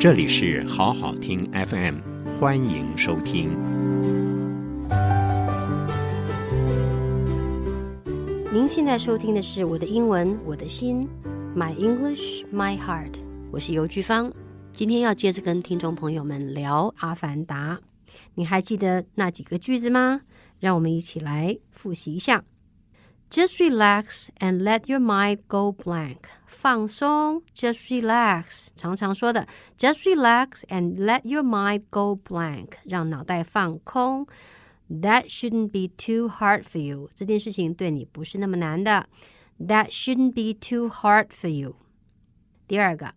这里是好好听 FM，欢迎收听。您现在收听的是我的英文，我的心，My English, My Heart。我是游菊芳，今天要接着跟听众朋友们聊《阿凡达》。你还记得那几个句子吗？让我们一起来复习一下。Just relax and let your mind go blank。放松，just relax。常常说的，just relax and let your mind go blank，让脑袋放空。That shouldn't be too hard for you。这件事情对你不是那么难的。That shouldn't be too hard for you。第二个，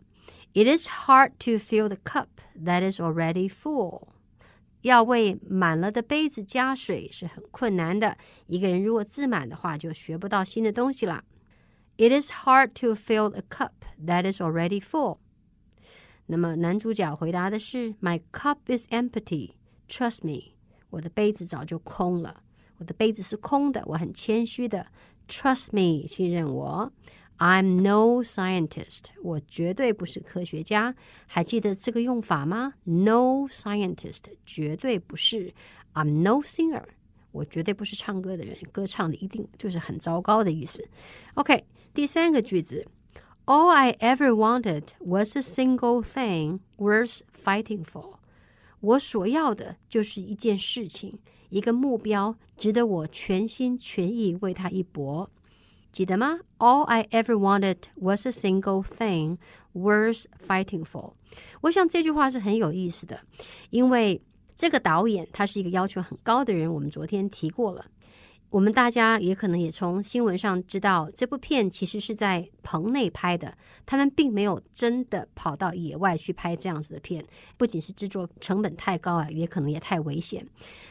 It is hard to fill the cup that is already full。 要为满了的杯子加水是很困难的。一个人如果自满的话，就学不到新的东西了。It is hard to fill a cup that is already full。那么男主角回答的是：My cup is empty. Trust me，我的杯子早就空了。我的杯子是空的，我很谦虚的。Trust me，信任我。I'm no scientist，我绝对不是科学家。还记得这个用法吗？No scientist，绝对不是。I'm no singer，我绝对不是唱歌的人。歌唱的一定就是很糟糕的意思。OK，第三个句子，All I ever wanted was a single thing worth fighting for。我所要的就是一件事情，一个目标，值得我全心全意为它一搏。 记得吗？All I ever wanted was a single thing worth fighting for。我想这句话是很有意思的，因为这个导演他是一个要求很高的人。我们昨天提过了。我们大家也可能也从新闻上知道，这部片其实是在棚内拍的，他们并没有真的跑到野外去拍这样子的片。不仅是制作成本太高啊，也可能也太危险。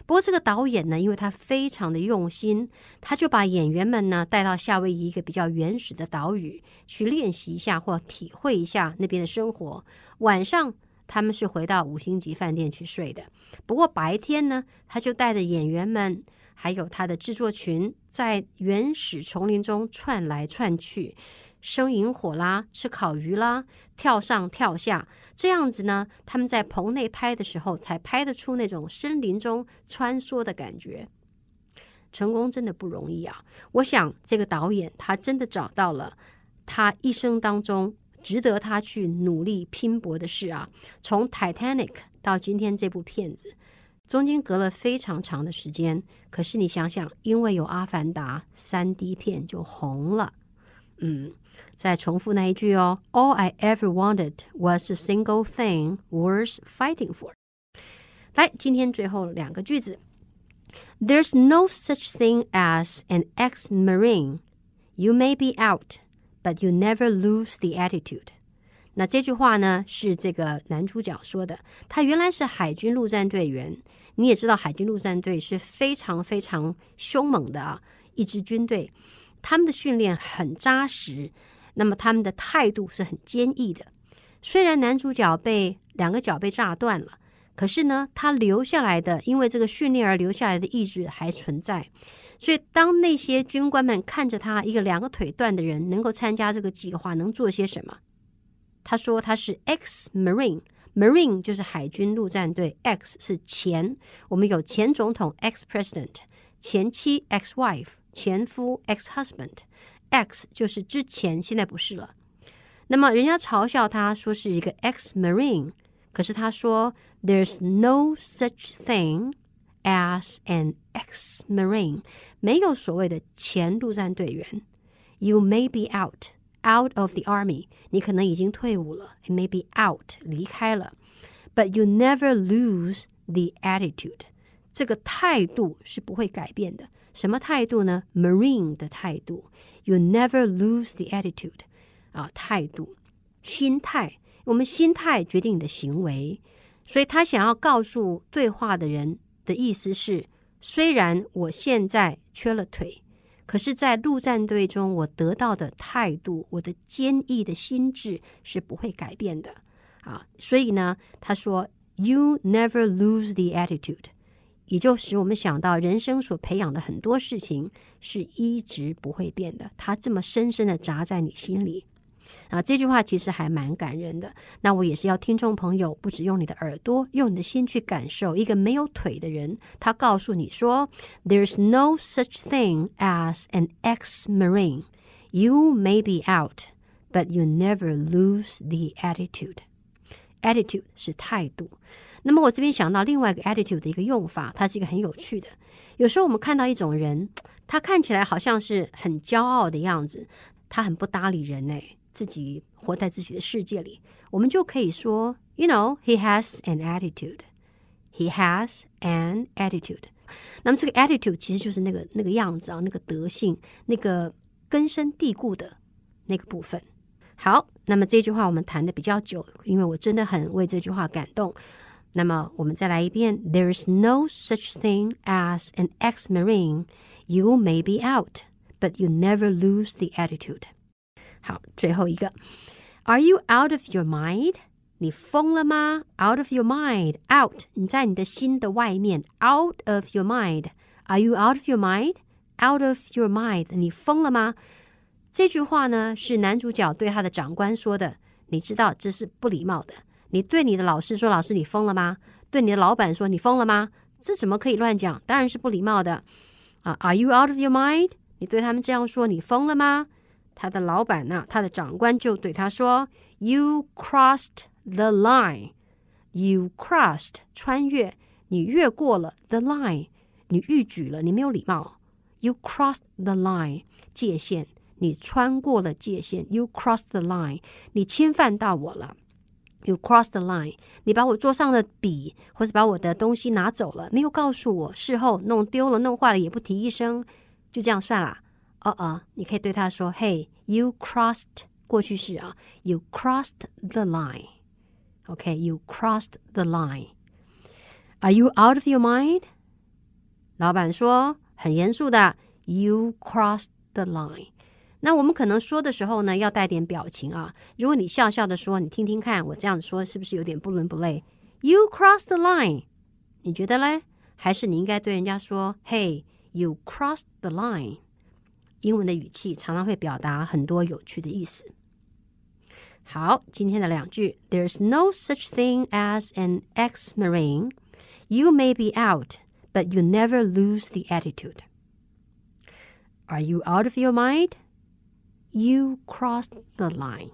不过这个导演呢，因为他非常的用心，他就把演员们呢带到夏威夷一个比较原始的岛屿去练习一下或体会一下那边的生活。晚上他们是回到五星级饭店去睡的，不过白天呢，他就带着演员们。还有他的制作群在原始丛林中窜来窜去，生营火啦，吃烤鱼啦，跳上跳下，这样子呢，他们在棚内拍的时候才拍得出那种森林中穿梭的感觉。成功真的不容易啊！我想这个导演他真的找到了他一生当中值得他去努力拼搏的事啊！从《Titanic》到今天这部片子。中间隔了非常长的时间，可是你想想，因为有《阿凡达》3D 片就红了。嗯，再重复那一句哦，All I ever wanted was a single thing worth fighting for。来，今天最后两个句子：There's no such thing as an ex-marine. You may be out, but you never lose the attitude. 那这句话呢，是这个男主角说的。他原来是海军陆战队员。 你也知道，海军陆战队是非常非常凶猛的啊，一支军队，他们的训练很扎实，那么他们的态度是很坚毅的。虽然男主角被两个脚被炸断了，可是呢，他留下来的，因为这个训练而留下来的意志还存在。所以，当那些军官们看着他一个两个腿断的人能够参加这个计划，能做些什么？他说他是 X。Marine Marine 就是海军陆战队，X 是前，我们有前总统 X President，前妻 X Wife，前夫 X Husband，X 就是之前，现在不是了。那么人家嘲笑他说是一个 X Marine，可是他说 There's no such thing as an X Marine，没有所谓的前陆战队员。You may be out。Out of the army，你可能已经退伍了，it may be out 离开了，but you never lose the attitude，这个态度是不会改变的。什么态度呢？Marine 的态度，you never lose the attitude 啊，态度、心态，我们心态决定你的行为。所以他想要告诉对话的人的意思是，虽然我现在缺了腿。 可是，在陆战队中，我得到的态度，我的坚毅的心智是不会改变的啊！所以呢，他说，“You never lose the attitude”，也就使我们想到人生所培养的很多事情是一直不会变的，它这么深深的扎在你心里。啊，这句话其实还蛮感人的。那我也是要听众朋友，不止用你的耳朵，用你的心去感受一个没有腿的人，他告诉你说：“There's no such thing as an ex-marine. You may be out, but you never lose the attitude.” Attitude 是态度。那么我这边想到另外一个 attitude 的一个用法，它是一个很有趣的。有时候我们看到一种人，他看起来好像是很骄傲的样子，他很不搭理人诶。自己活在自己的世界里，我们就可以说，You know, he has an attitude. He has an attitude. 那么这个 attitude 其实就是那个那个样子啊，那个德性，那个根深蒂固的那个部分。好，那么这句话我们谈的比较久，因为我真的很为这句话感动。那么我们再来一遍：There is no such thing as an ex-marine. You may be out, but you never lose the attitude. 好，最后一个，Are you out of your mind？你疯了吗？Out of your mind，out，你在你的心的外面，out of your mind，Are you out of your mind？Out of your mind，你疯了吗？这句话呢，是男主角对他的长官说的。你知道这是不礼貌的。你对你的老师说：“老师，你疯了吗？”对你的老板说：“你疯了吗？”这怎么可以乱讲？当然是不礼貌的啊！Are you out of your mind？你对他们这样说：“你疯了吗？”他的老板呢、他的长官就对他说：“You crossed the line. You crossed 穿越，你越过了 the line，你逾矩了，你没有礼貌。You crossed the line 界限，你穿过了界限。You crossed the line，你侵犯到我了。You crossed the line，你把我桌上的笔或者把我的东西拿走了，没有告诉我，事后弄丢了、弄坏了也不提一声，就这样算了。” 哦哦，你可以对他说：“Hey, you crossed 过去式啊，you crossed the line. OK, you crossed the line. Are you out of your mind？” 老板说很严肃的：“You crossed the line。”那我们可能说的时候呢，要带点表情啊。如果你笑笑的说，你听听看，我这样说是不是有点不伦不类？You crossed the line，你觉得嘞？还是你应该对人家说：“Hey, you crossed the line。” 英文的语气常常会表达很多有趣的意思。好，今天的两句：There's no such thing as an ex-marine. You may be out, but you never lose the attitude. Are you out of your mind? You crossed the line.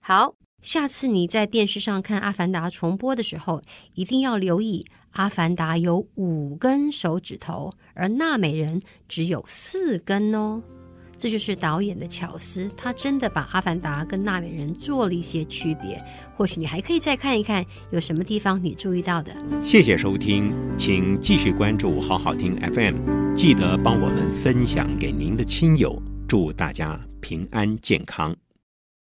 好， 下次你在电视上看《阿凡达》重播的时候，一定要留意。阿凡达有五根手指头，而纳美人只有四根哦。这就是导演的巧思，他真的把阿凡达跟纳美人做了一些区别。或许你还可以再看一看，有什么地方你注意到的。谢谢收听，请继续关注好好听 FM，记得帮我们分享给您的亲友。祝大家平安健康。